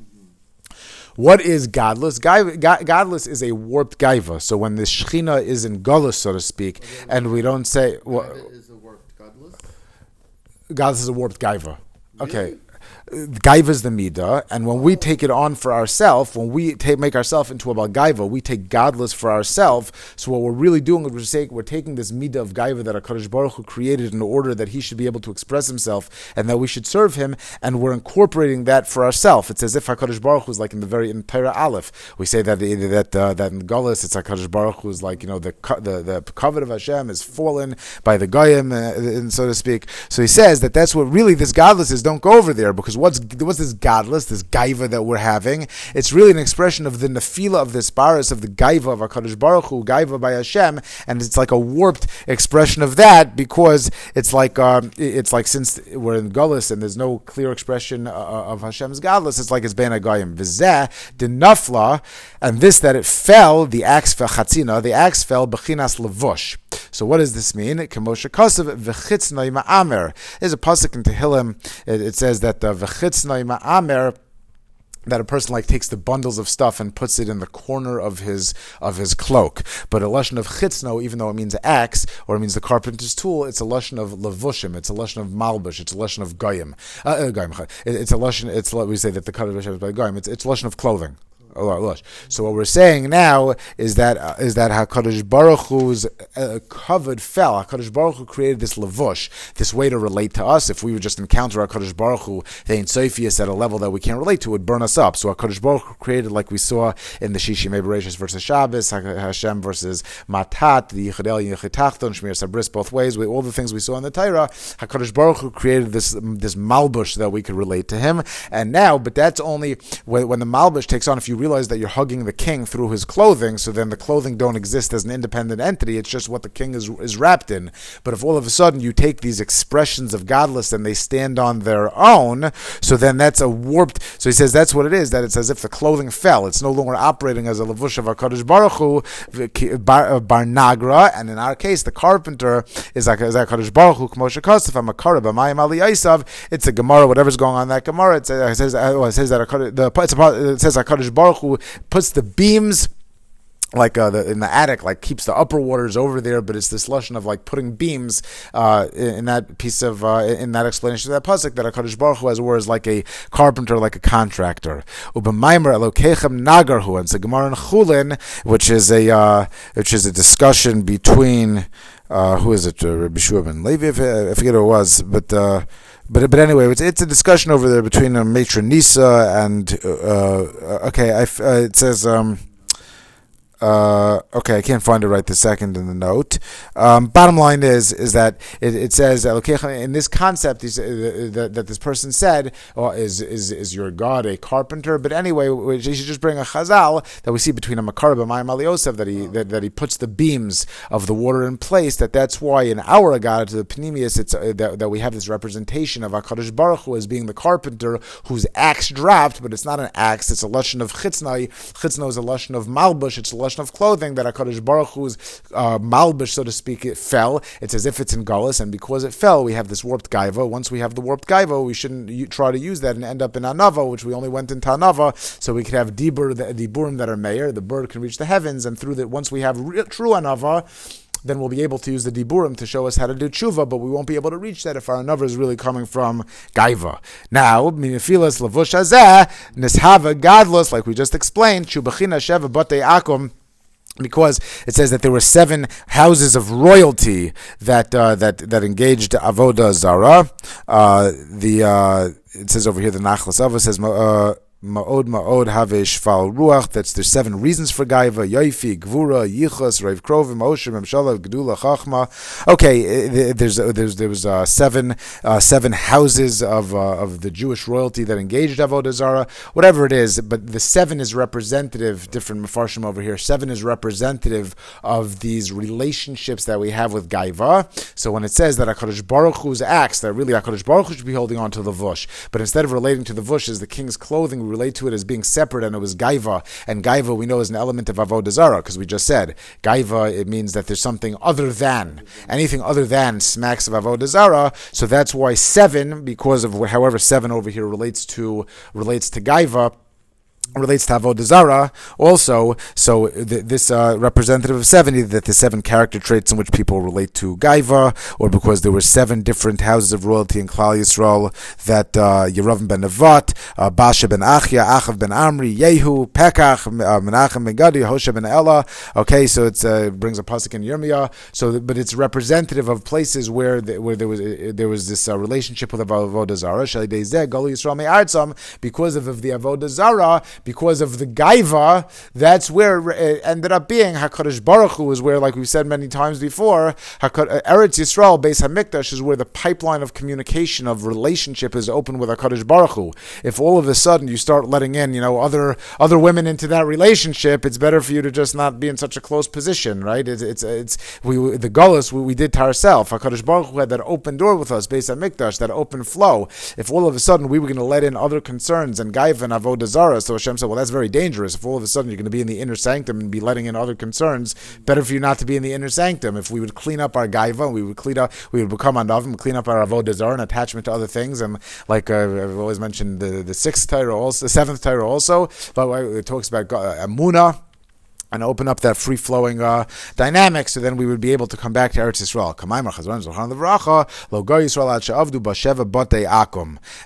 What is gadlus? gadlus is a warped gaiva. So when the shechina is in gullus, so to speak, and we don't say what is a warped gadlus. Gadlus is a warped gaiva. Okay gaiva the midah, and when we take it on for ourselves, when we take, make ourselves into a gaiva, we take gadlus for ourselves. So what we're really doing is we're, saying, we're taking this midah of gaiva that Hakadosh Baruch Hu created in order that He should be able to express Himself and that we should serve Him, and we're incorporating that for ourselves. It's as if Hakadosh Baruch Hu is like in the very in Torah Aleph. We say that that uh, that in Golis it's Hakadosh Baruch Hu is like you know the the the covet of Hashem is fallen by the goyim, uh, so to speak. So he says that that's what really this gadlus is. Don't go over there because what's what's this gadlus, this gaiva that we're having? It's really an expression of the nefila of this baris of the gaiva of Hakadosh Baruch Hu, gaiva by Hashem, and it's like a warped expression of that because it's like um, it's like since we're in Gullus and there's no clear expression uh, uh of Hashem's gadlus, it's like it's ben agayim v'zeh the nafla, and this that it fell the axe fell chatzina, the axe fell bechinas levush. So what does this mean? There's a pasuk in Tehillim. It, it says that the v'chitznoi ma'amer that a person like takes the bundles of stuff and puts it in the corner of his of his cloak. But a lesson of chitzno, even though it means axe or it means the carpenter's tool, it's a lesson of levushim. It's a lesson of malbush. It's a lesson of goyim. Uh, uh, goyim. It's a lesson. It's we say that the cut of is by goyim. It's it's lesson of clothing. So what we're saying now is that uh, is that Hakadosh Baruch Hu's uh, covered fell. Hakadosh Baruch Hu created this levush, this way to relate to us. If we would just encounter Hakadosh Baruch Hu, the Sophius at a level that we can't relate to, it would burn us up. So Hakadosh Baruch Hu created, like we saw in the Shishi Bereshis versus Shabbos, Hashem versus Matat, the Yichadel Yichitachton, Shmiras Habris, both ways. We, all the things we saw in the Torah, Hakadosh Baruch Hu created this this malbush that we could relate to Him. And now, but that's only when, when the malbush takes on. If you realize that you're hugging the king through his clothing, so then the clothing don't exist as an independent entity. It's just what the king is, is wrapped in. But if all of a sudden you take these expressions of gadlus and they stand on their own, so then that's a warped. So he says that's what it is. That it's as if the clothing fell. It's no longer operating as a levush of Hakadosh Baruch Hu, bar, uh, bar nagra, and in our case, the carpenter is like is Hakadosh Baruch Hu k'moshe kosef amakara b'mayim ali yisav. It's a gemara. Whatever's going on that gemara, it says, it says, it says that it says Hakadosh Baruch Hu puts the beams like uh, the, in the attic, like keeps the upper waters over there, but it's this lesson of like putting beams uh, in, in, that piece of uh, in that explanation of that pasuk that Hakadosh Baruch Hu has words like a carpenter, like a contractor. Nagarhu, and Chulin, which is a uh, which is a discussion between uh, who is it, uh, Rabbi Shua ben Levi, I forget who it was, but. Uh, but but anyway, it's, it's a discussion over there between a matron Nisa and uh, uh okay, I, uh, it says um, uh, okay, I can't find it right this second in the note. Um, bottom line is is that it, it says in this concept is, uh, that, that this person said oh, is, is is your God a carpenter? But anyway, you should just bring a chazal that we see between a makar and Mayim Yosef that he that, that he puts the beams of the water in place. That that's why in our God to the Pnimius it's uh, that, that we have this representation of Hakadosh Baruch Hu as being the carpenter whose axe dropped, but it's not an axe; it's a lashon of chitznai. Chitznai is a lashon of malbush. It's a lashon of clothing that Hakadosh Baruch Hu's uh, malbish, so to speak, it fell. It's as if it's in Gullus, and because it fell, we have this warped gaiva. Once we have the warped gaiva, we shouldn't try to use that and end up in anava, which we only went into anava, so we could have dibur, the diburim that are mayor. The bird can reach the heavens, and through that, once we have re- true anava then we'll be able to use the diburim to show us how to do tshuva, but we won't be able to reach that if our another is really coming from gaiva. Now, minifilas lavush azeh nishava gadlus, like we just explained, shubachina sheva bate akum because it says that there were seven houses of royalty that uh, that that engaged avoda zara. Uh, the uh, it says over here the Nachlas Ava says. Uh, Ma'od Ma'od Have Shval Ruach. That's there's seven reasons for Gaiva: Yoifi, Gvura, Yichas, Reiv Krovim, Oshem, Memshala, Gedula, Chachma. Okay, eh, there's there's there was uh, seven uh, seven houses of uh, of the Jewish royalty that engaged Avodah Zarah. Whatever it is, but the seven is representative. Different mafarshim over here. Seven is representative of these relationships that we have with Gaiva. So when it says that Hakadosh Baruch Hu's acts, that really Hakadosh Baruch Hu should be holding on to the vush, but instead of relating to the vush as the king's clothing relate to it as being separate, and it was gaiva. And gaiva we know is an element of avodah zarah because we just said gaiva. It means that there's something other than anything other than smacks of avodah zarah. So that's why seven, because of however seven over here relates to relates to gaiva relates to Avodah Zarah also. So th- this uh, representative of 70, that the seven character traits in which people relate to Gaiva, or because there were seven different houses of royalty in Klal Yisrael, that uh, Yeravim ben Nevat, uh, Basha ben Achia, Achav ben Amri, Yehu, Pekach, uh, Menachem ben Gadi, Hosha ben Ella. Okay, so it uh, brings a pasuk in Yirmiyah. So, but it's representative of places where where there was uh, there was this uh, relationship with Avodah Zarah. Because of, of the Avodah Zarah, because of the gaiva, that's where it ended up being Hakadosh Baruch Hu is where, like we've said many times before, uh, Eretz Yisrael, Beis Hamikdash is where the pipeline of communication of relationship is open with Hakadosh Baruch Hu. If all of a sudden you start letting in, you know, other other women into that relationship, it's better for you to just not be in such a close position, right? It's it's, it's we the gullus we, we did to ourselves. Hakadosh Baruch Hu had that open door with us, Beis Hamikdash, that open flow. If all of a sudden we were going to let in other concerns and gaiva and avodah zarah, so Hashem said, well, that's very dangerous. If all of a sudden you're going to be in the inner sanctum and be letting in other concerns, better for you not to be in the inner sanctum. If we would clean up our gaiva, we would clean up, we would become anavim, clean up our avodah zarah and attachment to other things. And like uh, I've always mentioned, the, the sixth Torah also, the seventh Torah also, but it talks about uh, amuna and open up that free flowing uh, dynamic, so then we would be able to come back to Eretz Yisrael.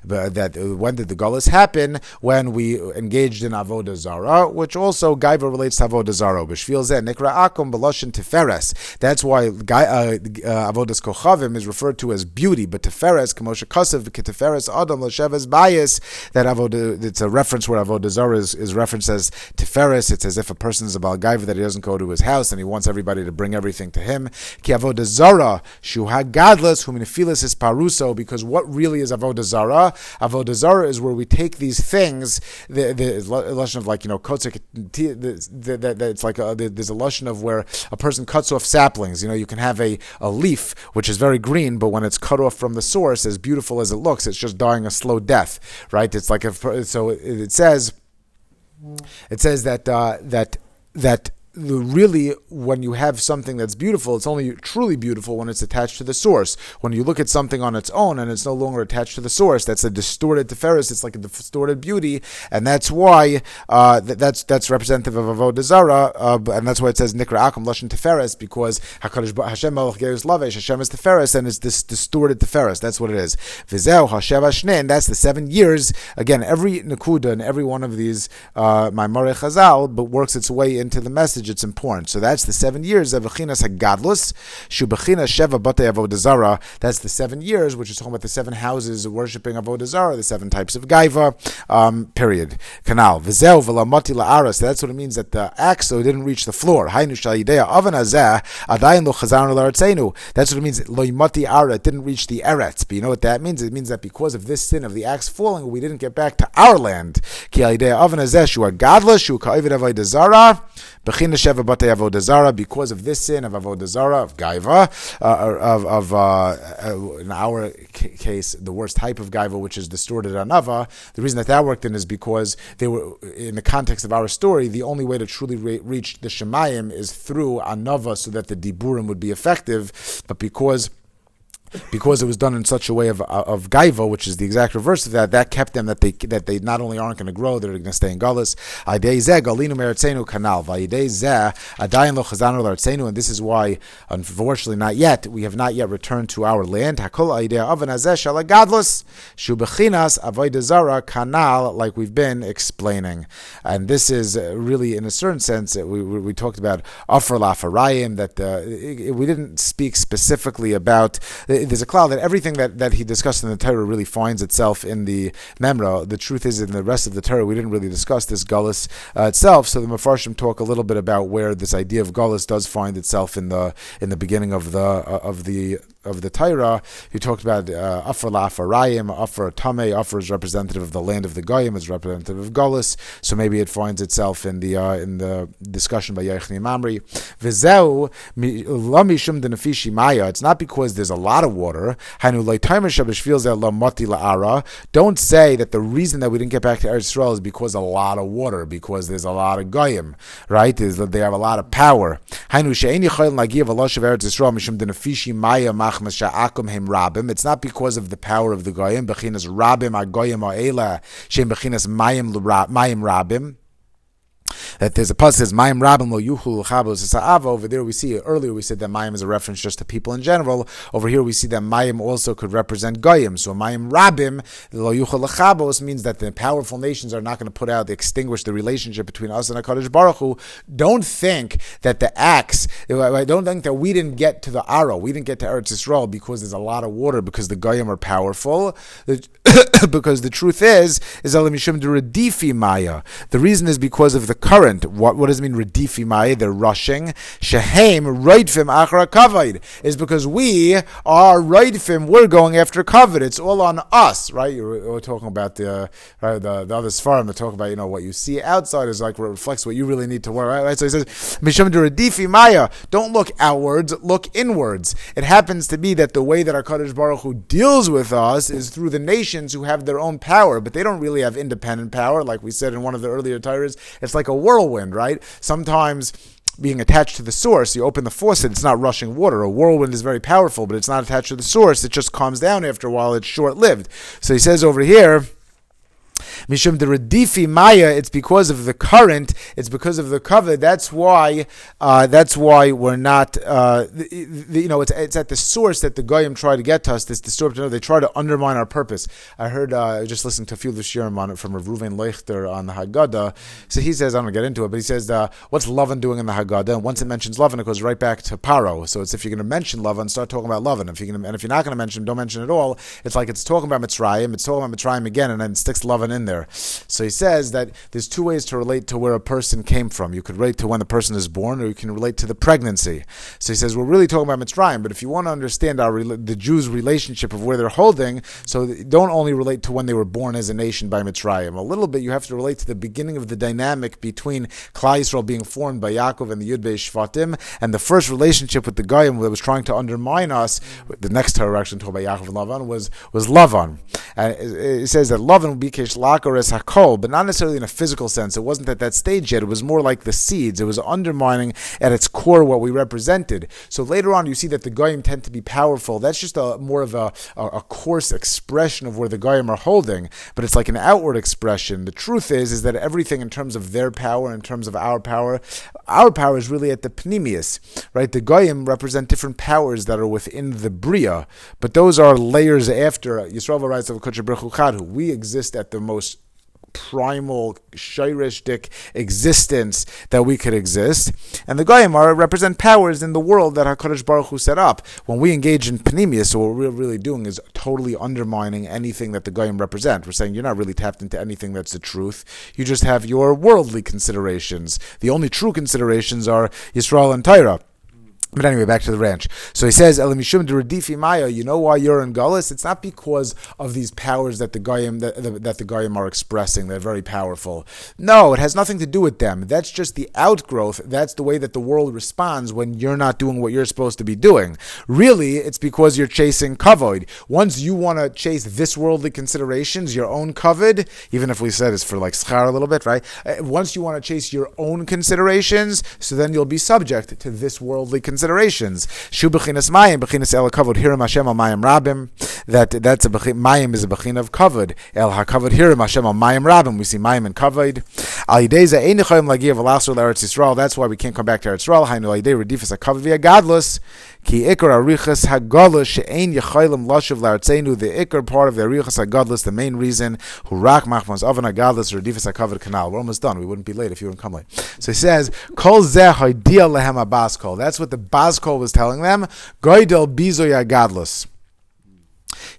That uh, when did the gullus happen? When we engaged in avodah zara, which also Gaiva relates to avodah zara. nikra akum b'loshin tiferes. That's why uh, uh, avodas kochavim is referred to as beauty, but tiferes k'moshe kasev k'tiferes adam l'sheves bias. That avodah, it's a reference where avodah zara is, is referenced as tiferes. It's as if a person is about Gaiva that he doesn't go to his house and he wants everybody to bring everything to him. Ki avodah zara shu hagadlas huminifilis is paruso because what really is avodah zara? Avodah zara is where we take these things. The the lesson of like you know kotzik. It's like a, there's a lesson of where a person cuts off saplings. You know you can have a, a leaf which is very green, but when it's cut off from the source, as beautiful as it looks, it's just dying a slow death. Right? It's like a, so it, it says. It says that uh, that that the, really, when you have something that's beautiful, it's only truly beautiful when it's attached to the source. When you look at something on its own and it's no longer attached to the source, that's a distorted teferis. It's like a distorted beauty, and that's why uh, th- that's that's representative of avodah zara, uh, and that's why it says nikra akum lashon teferis because Hashem Geus Lavesh Hashem is teferis, and it's this distorted teferis. That's what it is. Vizeu Hashem Ashnin. That's the seven years. Again, every nakuda and every one of these uh, Maimare Chazal, but works its way into the message, it's important. So that's the seven years of Achinas Hagadlus, Shubachinas Sheva Bate Avodah That's the seven years, which is talking about the seven houses of worshipping Avodah Zarah, the seven types of Gaiva, um, period. Canal. Vizel Velamati La'aras. That's what it means that the axe didn't reach the floor. Hainu Shalidea Avan Azeh, Adayin Lo La'artzenu. That's what it means. Loimati Ara. Didn't reach the Eretz. But you know what that means? It means that because of this sin of the axe falling, we didn't get back to our land. Ki Alidea Avan Azeh, Shua Gadla, Shua Ka'ivid Avodah Because of this sin of Avodah Zarah, of Gaiva, uh, of, of uh, uh, in our case, the worst type of Gaiva, which is distorted anava, the reason that that worked in is because they were, in the context of our story, the only way to truly re- reach the Shemayim is through anava so that the Diburim would be effective, but because because it was done in such a way of of gaiva, which is the exact reverse of that, that kept them that they that they not only aren't going to grow, they're going to stay in galus. kanal and this is why, unfortunately, not yet we have not yet returned to our land. kanal, like we've been explaining, and this is really, in a certain sense, we, we talked about afar lafarayim that uh, we didn't speak specifically about there's a cloud that everything that, that he discussed in the Torah really finds itself in the Memra. The truth is, in the rest of the Torah, we didn't really discuss this Gullus uh, itself. So the Mefarshim talk a little bit about where this idea of Gullus does find itself in the in the beginning of the uh, of the of the Torah, he talked about uh, Afar Lafarayim, Afar Tame. Afar is representative of the land of the Goyim, is representative of Golis. So maybe it finds itself in the uh, in the discussion by Yechni Mamri. Vizeu lamishum denafishi maya. It's not because there's a lot of water. Hanu la'ara. Don't say that the reason that we didn't get back to Eretz Israel is because a lot of water, because there's a lot of Goyim, right? Is that they have a lot of power. Hanu she'eni chayil nagiv Eretz Israel mishum denafishi maya it's not because of the power of the goyim. Bechinas rabim agoyim ha'ela shem bechinas mayim rabim that there's a pasuk says Mayim Rabim lo yuchul chabos sa'ava. Over there we see earlier we said that Mayim is a reference just to people in general. Over here we see that Mayim also could represent goyim. So Mayim Rabim lo yuchul chabos means that the powerful nations are not going to put out extinguish the relationship between us and Hakadosh Baruch Hu. Don't think that the axe. Don't think that we didn't get to the Aro. We didn't get to Eretz Yisrael because there's a lot of water because the goyim are powerful. because the truth is is Redifi Maya. The reason is because of the current. What, what does it mean, Redifi Maya? They're rushing. Shehem Raidfim Achra Kavaid is because we are Raidfim, we're going after Kavod. It's all on us, right? You're, we're talking about the, uh, right, the, the other Sfarim that talk about, you know, what you see outside is like reflects what you really need to wear, right? right? So he says, Misham Redifi Maya. Don't look outwards, look inwards. It happens to be that the way that our Kaddish Baruch Hu deals with us is through the nations who have their own power, but they don't really have independent power. Like we said in one of the earlier tires, it's like a whirlwind, right? Sometimes being attached to the source, you open the faucet, it's not rushing water. A whirlwind is very powerful, but it's not attached to the source. It just calms down after a while. It's short lived. So he says over here, Mishum the Redifi Maya, it's because of the current, it's because of the cover. That's why uh, that's why we're not uh, the, the, you know, it's it's at the source that the Goyim try to get to us, this distorted they try to undermine our purpose. I heard uh, I just listened to a few of the shirim on it from Rav Ruven Leuchter on the Haggadah. So he says, I'm gonna get into it, but he says uh, what's Lavan doing in the Haggadah? And once it mentions Lavan, it goes right back to Paro. So it's if you're gonna mention Lavan, start talking about Lavan. If you're gonna and if you're not gonna mention him, don't mention it at all. It's like it's talking about Mitzrayim, it's talking about Mitzrayim again, and then sticks Lavan in there. So he says that there's two ways to relate to where a person came from. You could relate to when the person is born, or you can relate to the pregnancy. So he says we're really talking about Mitzrayim, but if you want to understand our the Jews' relationship of where they're holding, so don't only relate to when they were born as a nation by Mitzrayim. A little bit you have to relate to the beginning of the dynamic between Klal Yisrael being formed by Yaakov and the Yudbei Shvatim, and the first relationship with the Goyim that was trying to undermine us. The next Torah actually talking about Yaakov and Lavan was was Lavan, Uh, it says that love and bikesh lakares hakol, but not necessarily in a physical sense. It wasn't at that stage yet. It was more like the seeds. It was undermining at its core what we represented. So later on, you see that the goyim tend to be powerful. That's just a more of a, a, a coarse expression of where the goyim are holding, but it's like an outward expression. The truth is, is that everything in terms of their power, in terms of our power, our power is really at the pnimius, right? The goyim represent different powers that are within the bria, but those are layers after Yisrael writes of Chadhu. We exist at the most primal shirishdik existence that we could exist, and the goyim represent powers in the world that Hakadosh Baruch Hu set up. When we engage in pnimius, so what we're really doing is totally undermining anything that the goyim represent. We're saying you're not really tapped into anything that's the truth. You just have your worldly considerations. The only true considerations are Yisrael and Torah. But anyway, back to the ranch. So he says, "Elimishum deradifi maya." You know why you're in Gullus? It's not because of these powers that the goyim that, that the goyim are expressing. They're very powerful. No, it has nothing to do with them. That's just the outgrowth. That's the way that the world responds when you're not doing what you're supposed to be doing. Really, it's because you're chasing kavod. Once you want to chase this worldly considerations, your own kavod, even if we said it's for like schar a little bit, right? Uh, once you want to chase your own considerations, so then you'll be subject to this worldly considerations considerations. Shu bechinas mayim, bechinas el kavod hiram Hashem al mayim rabim. That that's a mayim is a bechin of kavod. El hakavod hiram Hashem al mayim rabim. We see mayim and kavod. Al yideza ein nechayim lagiv alasul eretz Yisrael. That's why we can't come back to Eretz Yisrael. Hainu al yidei redifas hakavod via gadlus. Ki ikar arichas hagadlus she'ein yechaylim lashuv la'artzenu. The ikar part of the arichas hagadlus, the main reason, who rak machmas oven hagadlus redifas hakavod canal. We're almost done. We wouldn't be late if you wouldn't come late. So he says, kol zeh ha'idiyah lehem abaskol. That's what the Bazkol was telling them, Goidel Bizoya Gadlus.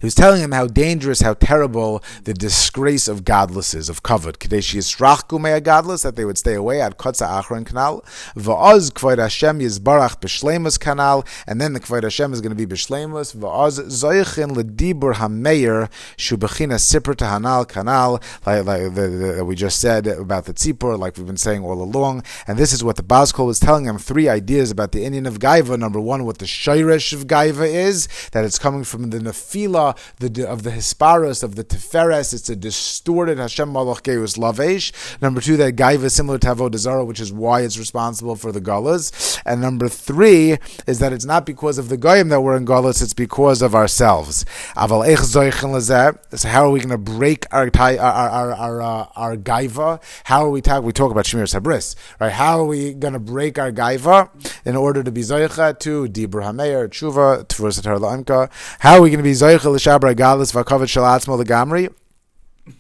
He was telling him how dangerous, how terrible the disgrace of gadlus is, of covet. Kadeshi Yisrachku mea gadlus, that they would stay away at Kotza Achron canal. Va'oz Kvoid Hashem Yizbarach B'Shlemus Kanal. and then the Kvoid Hashem is going to be B'Shlemus. Va'oz Zoichin Ledibur Hameir Shubachina Sipur Tahanal canal, like, like the, the, we just said about the Tzipur, like we've been saying all along. And this is what the Bazkol was telling him three ideas about the Indian of Gaiva. Number one, what the Shirish of Gaiva is, that it's coming from the The, of the Hisparos, of the Tiferes. It's a distorted Hashem Malach Geus Lavesh. Number two, that Gaiva is similar to Avodah which is why it's responsible for the Gullus. And number three is that it's not because of the Goyim that we're in Gullus, it's because of ourselves. So how are we going to break our our our our, uh, our gaiva? How are we talk? We talk about Shmiras Habris, right? How are we going to break our gaiva in order to be zoicha to Dibur Hameir Tshuva Tfursatar La'imka? How are we going to be zoicha l'shabra galis v'akavet shalatzmo legamri?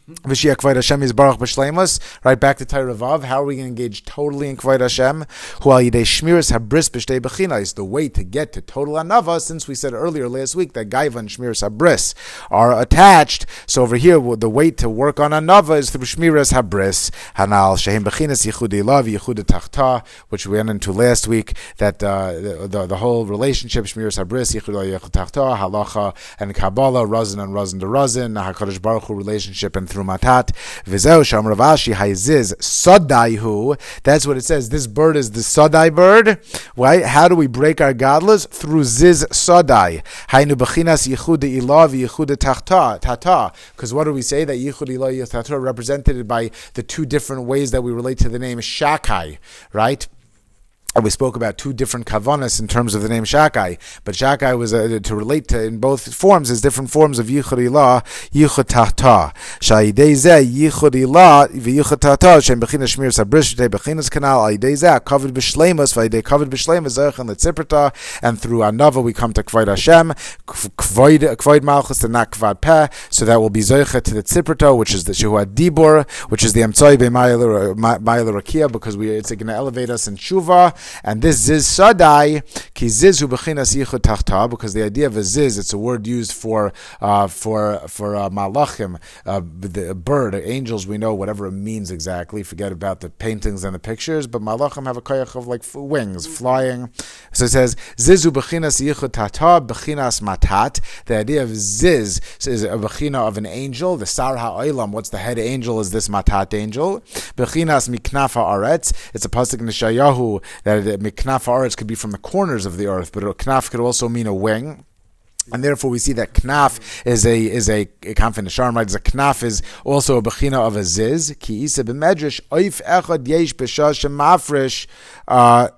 Kvayt Hashem is Baruch B'Shleimus. Right back to Torah Vav. How are we going to engage totally in Kvayt Hashem? Hu al yidei shmiras habris b'shtei b'china is the way to get to total anava. Since we said earlier last week that Gaiva and shmiras habris are attached, so over here the way to work on anava is through shmiras habris. Hanal shehim b'chinas yichudi lav yichud tachta, which we went into last week. That uh, the, the, the whole relationship shmiras habris yichud yichud tachta halacha and Kabbalah razin and razin to razin Hakadosh Baruch Hu relationship and through Matat. Vizeu Sham Ravashi Haiziz Sodaihu. That's what it says. This bird is the Sodai bird. Right? How do we break our gadlus? Through Ziz Sodai. Hainu Bechinas Yichud Ilav Yichud Tata. Because what do we say? That Yichud Ilav Yichud Tata represented by the two different ways that we relate to the name Shakai. Right? We spoke about two different kavanas in terms of the name Shakai, but Shakai was uh, to relate to in both forms as different forms of Yichud Ilah, Yichud Tahta. Sha'idei zeh Yichud Ilah v'Yichud Tahta shem b'chinas shmiras habris v'tei b'chinas kanal. Aidei zeh covered b'shleimus v'Aidei covered b'shleimus zerchen letziprata and through Anava we come to Kvoid Hashem, Kvoid, Kvoid Malchus and not Kvad Peh, so that will be Zercha to the Tziprata, which is the Shuhat Dibor, which is the Emtsoi Be'Mayel Rakia, because we, it's going to elevate us in Shuvah, and this ziz sadai ki ziz hu yichud tachta because the idea of a ziz it's a word used for uh, for for uh, malachim uh, the bird angels we know whatever it means exactly forget about the paintings and the pictures but malachim have a koyach of like wings flying. So it says ziz hu bechinas yichud tachta bechinas matat. The idea of ziz is a bechina of an angel the sar ha'olam. What's the head angel? Is this matat angel? Bechinas miknafa aretz it's a pasuk in the Shayahu that that miknaf aretz could be from the corners of the earth, but knaf could also mean a wing. And therefore, we see that knaf is a is a, confident sharm right. A knaf is also a bechina of a ziz. Ki isa b'medrash oif echad yesh mafresh. Uh,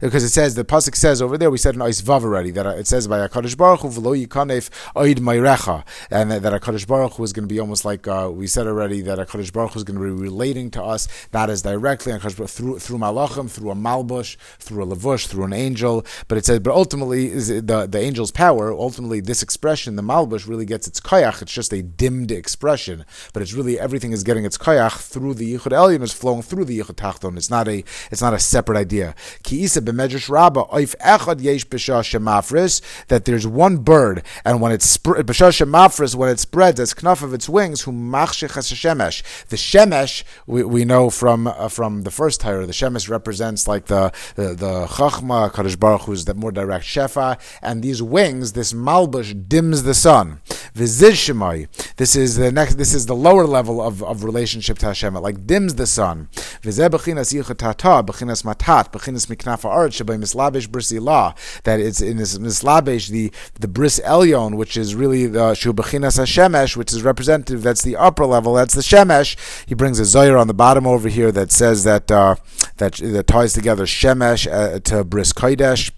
Because it says the pasuk says over there we said in Vav already that it says by Hakadosh Baruch Hu v'lo yikanef oid mayrecha and that, that Hakadosh Baruch Hu is going to be almost like uh, we said already that Hakadosh Baruch Hu is going to be relating to us not as directly through through malachim through a malbush through a lavush through an angel but it says but ultimately the the angel's power ultimately this expression the malbush really gets its koyach it's just a dimmed expression but it's really everything is getting its koyach through the yichud elyon is flowing through the yichud tachton it's not a it's not a separate idea. Ki Rabbah oif echad yesh shemafris that there's one bird and when it's shemafris when it spreads knuff of its wings who machshich shemesh. The shemesh we, we know from uh, from the first Torah the shemesh represents like the the, the chachma Kadosh Baruch who's the more direct shefa and these wings this malbush dims the sun. Viziz shemai this is the next this is the lower level of, of relationship to Hashem. It like dims the sun. Vizeh b'chinas yichotata b'chinas matat b'chinas miknaf ha'aretz shabay mislabesh bris that it's in this mislabesh the the bris elyon, which is really the shubachinas hashemesh, which is representative. That's the upper level. That's the shemesh. He brings a zoyer on the bottom over here that says that uh, that that ties together shemesh uh, to bris kodesh.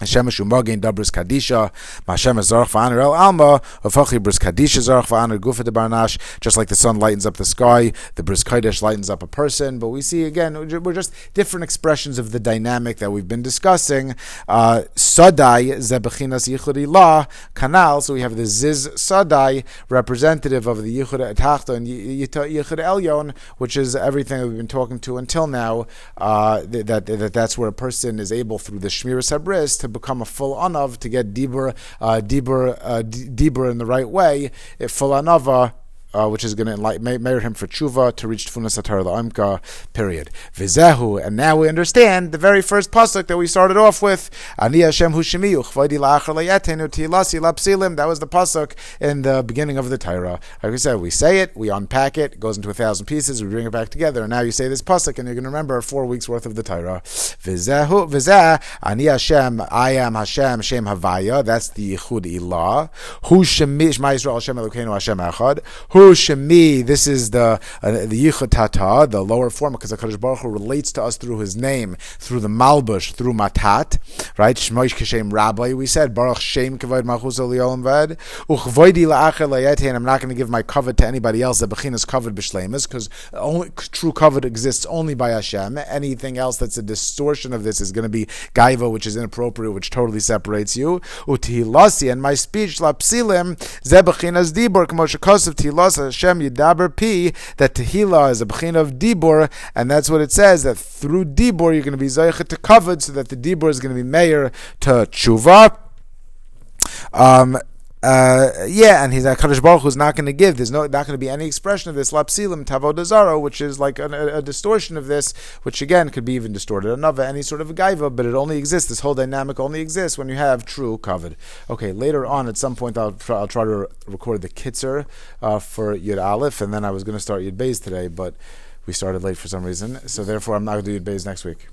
Dabris kadisha, Mashemesh zarach el alma, bris kadisha zarach gufa de barnash. Just like the sun lightens up the sky, the bris kodesh lightens up a person. But we see again, we're just different expressions of the dynamic that we've been discussing. Sadai zebechinas yichud ilah kanal. So we have the ziz sadai, representative of the yichud etachta and yichud elyon, which is everything that we've been talking to until now. Uh, that, that that's where a person is able through the shmiras habris to become a full anav, to get deeper, uh, deeper, uh, dibur in the right way, If full anava uh, which is going to merit him for tshuva to reach tfunas atar la'amka, period. Vizehu, and now we understand the very first pasuk that we started off with, Ani Hashem hu shemi uchvaydi la'achar that was the pasuk in the beginning of the Torah. Like we said, we say it, we unpack it, it goes into a thousand pieces, we bring it back together, and now you say this pasuk, and you're going to remember four weeks worth of the Torah. Vizehu, vizeh, Ani Hashem, I am Hashem, Shem Havaya, that's the Yichud Ilah, hu shemi, Shema Yisrael, Hashem Elokeinu, Hashem Echad, hu Shemi, this is the uh, the Yichotata, the lower form, because Hakadosh Baruch Hu relates to us through His name, through the Malbush, through Matat, right? Shmoish Kashem Rabbi. We said Baruch Shem Kavod Malchus Eliolim Ved Uchvoidi La'acher Layete, and I'm not going to give my covet to anybody else. The Bechinas covet b'shlemus, because only true covet exists only by Hashem. Anything else that's a distortion of this is going to be gaiva, which is inappropriate, which totally separates you. Utihilasi, and my speech lapsilim zebechinas dibur k'moshe kosev tilas Hashem Yidaber Pi, that Tehillah is a Bechin of Dibor, and that's what it says, that through Dibor you're going to be Zaychet to covered, so that the Dibor is going to be Mayor to Tshuva. Um, uh, yeah, and he's a Kaddish Baruch who's not going to give. There's no not going to be any expression of this lapsilim tavodazaro, which is like a, a, distortion of this, which again could be even distorted. Another any sort of a gaiva, but it only exists. This whole dynamic only exists when you have true covered. Okay, later on at some point I'll try, I'll try to record the Kitzur uh, for Yud Aleph, and then I was going to start Yud Beis today, but we started late for some reason, so therefore I'm not going to do Yud Beis next week.